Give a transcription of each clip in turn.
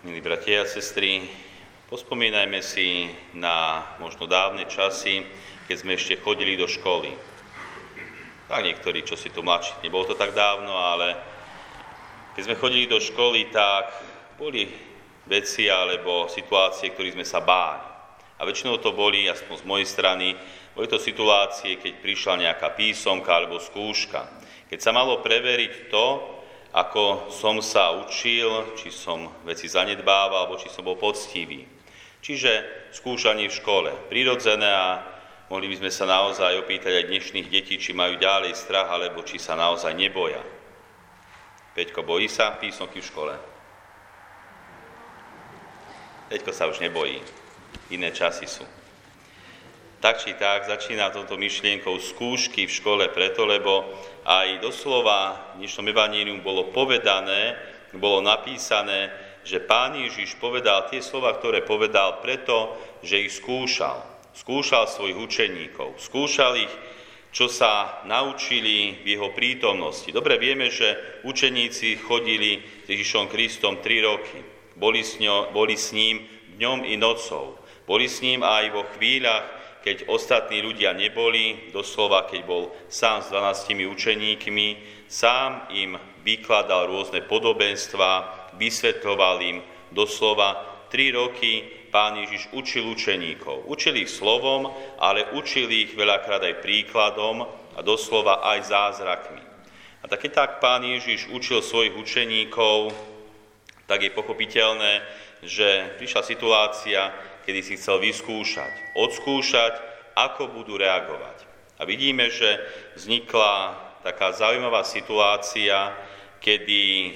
Milí bratia a sestry, pospomínajme si na možno dávne časy, keď sme ešte chodili do školy. Tak niektorí, čo si tu mladší, nebolo to tak dávno, ale keď sme chodili do školy, tak boli veci alebo situácie, ktorých sme sa báli. A väčšinou to boli, aspoň z mojej strany, boli to situácie, keď prišla nejaká písomka alebo skúška. Keď sa malo preveriť to, ako som sa učil, či som veci zanedbával, alebo či som bol poctivý. Čiže skúšanie v škole, prirodzené a mohli by sme sa naozaj opýtať aj dnešných detí, či majú ďalej strach, alebo či sa naozaj neboja. Peťko, bojí sa písomky v škole? Peťko sa už nebojí. Iné časy sú. Tak či tak začína toto myšlienkou skúšky v škole preto, lebo aj doslova v dnešnom evanílium bolo povedané, bolo napísané, že Pán Ježiš povedal tie slova, ktoré povedal preto, že ich skúšal. Skúšal svojich učeníkov. Skúšal ich, čo sa naučili v jeho prítomnosti. Dobre vieme, že učeníci chodili s Ježišom Kristom tri roky. Boli s, ňo, boli s ním dňom i nocou. Boli s ním aj vo chvíľach, keď ostatní ľudia neboli, doslova keď bol sám s 12 učeníkmi, sám im vykladal rôzne podobenstva, vysvetľoval im doslova tri roky pán Ježiš učil učeníkov. Učil ich slovom, ale učil ich veľakrát aj príkladom a doslova aj zázrakmi. A tak tak pán Ježiš učil svojich učeníkov, tak je pochopiteľné, že prišla situácia, kedy si chcel vyskúšať, odskúšať, ako budú reagovať. A vidíme, že vznikla taká zaujímavá situácia, kedy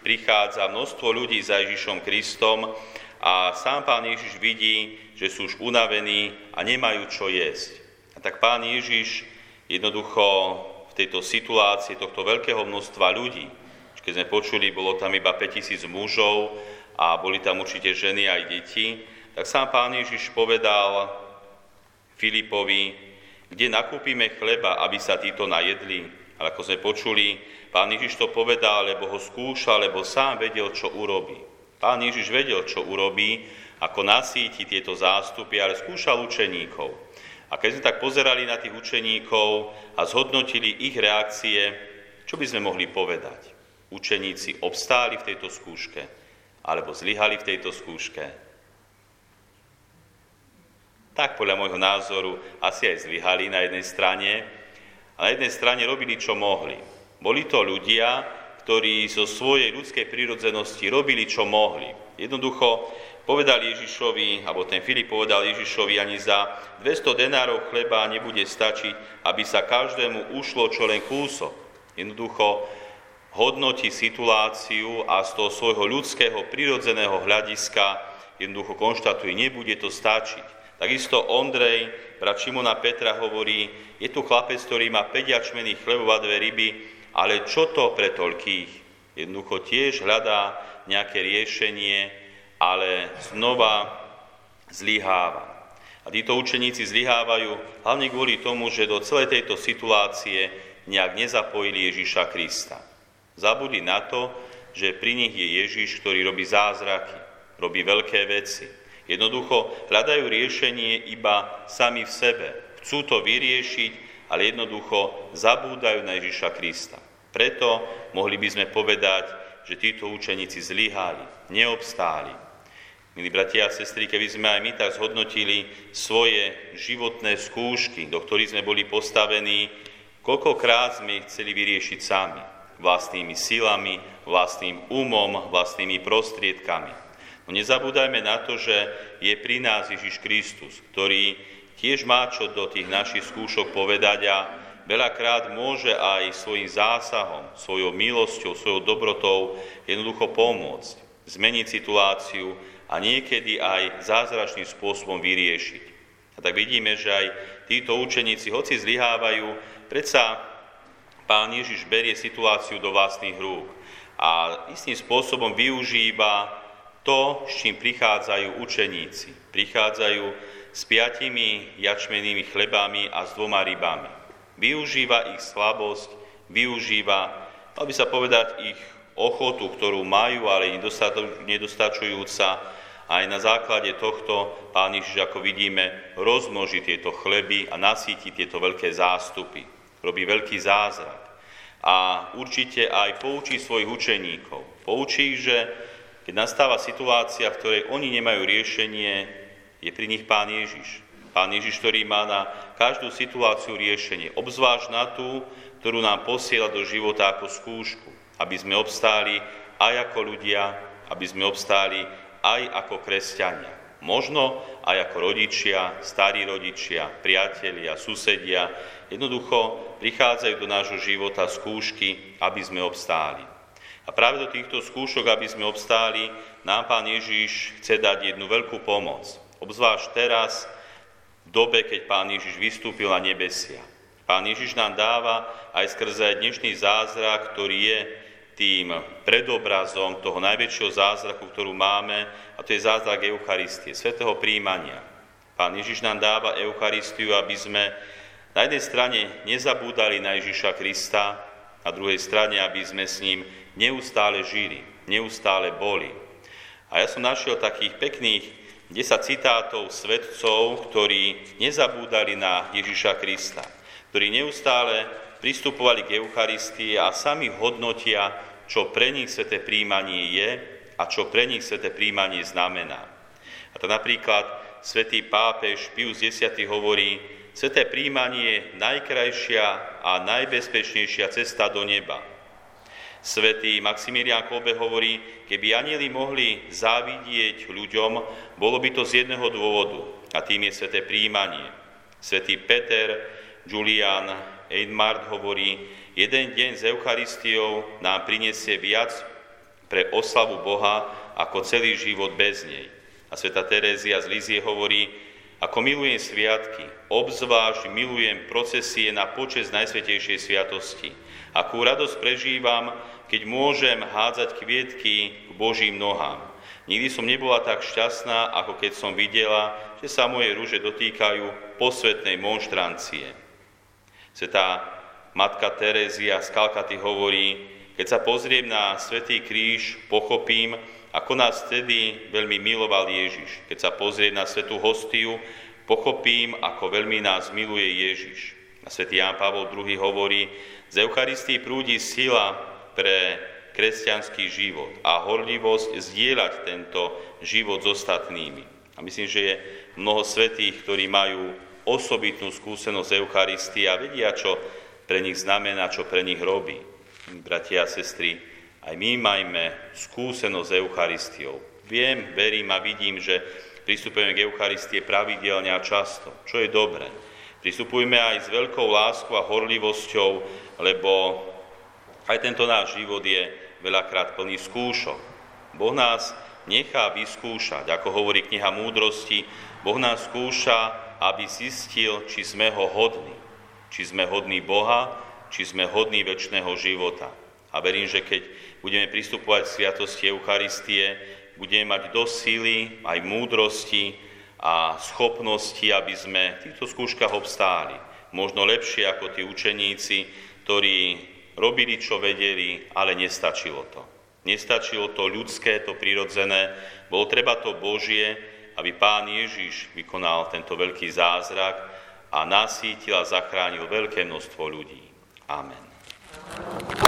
prichádza množstvo ľudí za Ježišom Kristom a sám pán Ježiš vidí, že sú už unavení a nemajú čo jesť. A tak pán Ježiš jednoducho v tejto situácii tohto veľkého množstva ľudí, keď sme počuli, bolo tam iba 5000 mužov a boli tam určite ženy aj deti, tak sám pán Ježiš povedal Filipovi, kde nakúpime chleba, aby sa títo najedli. Ale ako sme počuli, pán Ježiš to povedal, lebo ho skúšal, lebo sám vedel, čo urobí. Pán Ježiš vedel, čo urobí, ako nasíti tieto zástupy, ale skúšal učeníkov. A keď sme tak pozerali na tých učeníkov a zhodnotili ich reakcie, čo by sme mohli povedať? Učeníci obstáli v tejto skúške, alebo zlyhali v tejto skúške, tak podľa môjho názoru asi aj zlyhali na jednej strane a na jednej strane robili, čo mohli. Boli to ľudia, ktorí zo svojej ľudskej prírodzenosti robili, čo mohli. Jednoducho povedal Ježišovi, alebo ten Filip povedal Ježišovi, ani za 200 denárov chleba nebude stačiť, aby sa každému ušlo čo len kúsok. Jednoducho hodnotí situáciu a z toho svojho ľudského, prirodzeného hľadiska jednoducho konštatuje, nebude to stačiť. Takisto Ondrej, brat Šimona Petra hovorí, je tu chlapec, ktorý má 5 jačmených chlebov a dve ryby, ale čo to pre toľkých? Jednoducho tiež hľadá nejaké riešenie, ale znova zlyháva. A títo učeníci zlyhávajú hlavne kvôli tomu, že do celej tejto situácie nejak nezapojili Ježiša Krista. Zabudli na to, že pri nich je Ježiš, ktorý robí zázraky, robí veľké veci. Jednoducho hľadajú riešenie iba sami v sebe. Chcú to vyriešiť, ale jednoducho zabúdajú na Ježiša Krista. Preto mohli by sme povedať, že títo učeníci zlyhali, neobstáli. Milí bratia a sestry, keby sme aj my tak zhodnotili svoje životné skúšky, do ktorých sme boli postavení, koľkokrát sme ich chceli vyriešiť sami, vlastnými silami, vlastným umom, vlastnými prostriedkami. No nezabúdajme na to, že je pri nás Ježiš Kristus, ktorý tiež má čo do tých našich skúšok povedať a veľakrát môže aj svojim zásahom, svojou milosťou, svojou dobrotou jednoducho pomôcť, zmeniť situáciu a niekedy aj zázračným spôsobom vyriešiť. A tak vidíme, že aj títo učeníci, hoci zlyhávajú, predsa pán Ježiš berie situáciu do vlastných rúk a istým spôsobom využíva to, s čím prichádzajú učeníci. Prichádzajú s piatimi jačmenými chlebami a s dvoma rybami. Využíva ich slabosť, využíva, mal by sa povedať, ich ochotu, ktorú majú, ale nedostačujúca. Aj na základe tohto Pán Ježiš, ako vidíme, rozmnoží tieto chleby a nasíti tieto veľké zástupy. Robí veľký zázrak. A určite aj poučí svojich učeníkov. Poučí, že keď nastáva situácia, v ktorej oni nemajú riešenie, je pri nich Pán Ježiš. Pán Ježiš, ktorý má na každú situáciu riešenie, obzvlášť na tú, ktorú nám posiela do života ako skúšku, aby sme obstáli aj ako ľudia, aby sme obstáli aj ako kresťania. Možno aj ako rodičia, starí rodičia, priatelia, susedia. Jednoducho prichádzajú do nášho života skúšky, aby sme obstáli. A práve do týchto skúšok, aby sme obstáli, nám Pán Ježiš chce dať jednu veľkú pomoc. Obzvlášť teraz, v dobe, keď Pán Ježiš vystúpil na nebesia. Pán Ježiš nám dáva aj skrze dnešný zázrak, ktorý je tým predobrazom toho najväčšieho zázraku, ktorú máme, a to je zázrak Eucharistie, svetého príjmania. Pán Ježiš nám dáva Eucharistiu, aby sme na jednej strane nezabúdali na Ježiša Krista, na druhej strane, aby sme s ním neustále žili, neustále boli. A ja som našiel takých pekných 10 citátov svetcov, ktorí nezabúdali na Ježiša Krista, ktorí neustále pristupovali k Eucharistii a sami hodnotia, čo pre nich sveté príjmanie je a čo pre nich sveté príjmanie znamená. A to napríklad svätý pápež Pius X hovorí, sveté príjmanie je najkrajšia a najbezpečnejšia cesta do neba. Svetý Maximilián Kolbe hovorí, keby anieli mohli závidieť ľuďom, bolo by to z jedného dôvodu, a tým je sveté príjmanie. Svetý Peter Julian Eidmart hovorí, jeden deň s Eucharistiou nám prinesie viac pre oslavu Boha ako celý život bez nej. A sveta Terézia z Lizie hovorí, ako milujem sviatky, obzvlášť milujem procesie na počas Najsvetejšej sviatosti. Akú radosť prežívam, keď môžem hádzať kvietky k Božím nohám. Nikdy som nebola tak šťastná, ako keď som videla, že sa moje rúže dotýkajú posvetnej monštrancie. Svetá matka Terézia z Kalkaty hovorí, keď sa pozriem na Svetý kríž, pochopím, ako nás vtedy veľmi miloval Ježiš. Keď sa pozriem na Svetú hostiu, pochopím, ako veľmi nás miluje Ježiš. A Svetý Ján Pavol II hovorí, z Eucharistii prúdi sila pre kresťanský život a horlivosť zdieľať tento život s ostatnými. A myslím, že je mnoho svetých, ktorí majú osobitnú skúsenosť Eucharistie a vedia, čo pre nich znamená, čo pre nich robí. Bratia a sestry, aj my majme skúsenosť s Eucharistiou. Viem, verím a vidím, že pristupujeme k Eucharistie pravidelne a často, čo je dobré. Pristupujme aj s veľkou láskou a horlivosťou, lebo aj tento náš život je veľakrát plný skúšok. Boh nás nechá vyskúšať, ako hovorí kniha múdrosti, Boh nás skúša aby zistil, či sme ho hodní. Či sme hodní Boha, či sme hodní väčšného života. A verím, že keď budeme pristupovať k sviatosti Eucharistie, budeme mať dosť síly, aj múdrosti a schopnosti, aby sme v týchto skúškach obstáli. Možno lepšie ako tí učeníci, ktorí robili, čo vedeli, ale nestačilo to. Nestačilo to ľudské, to prirodzené, bolo treba to Božie, aby Pán Ježiš vykonal tento veľký zázrak a nasítil a zachránil veľké množstvo ľudí. Amen.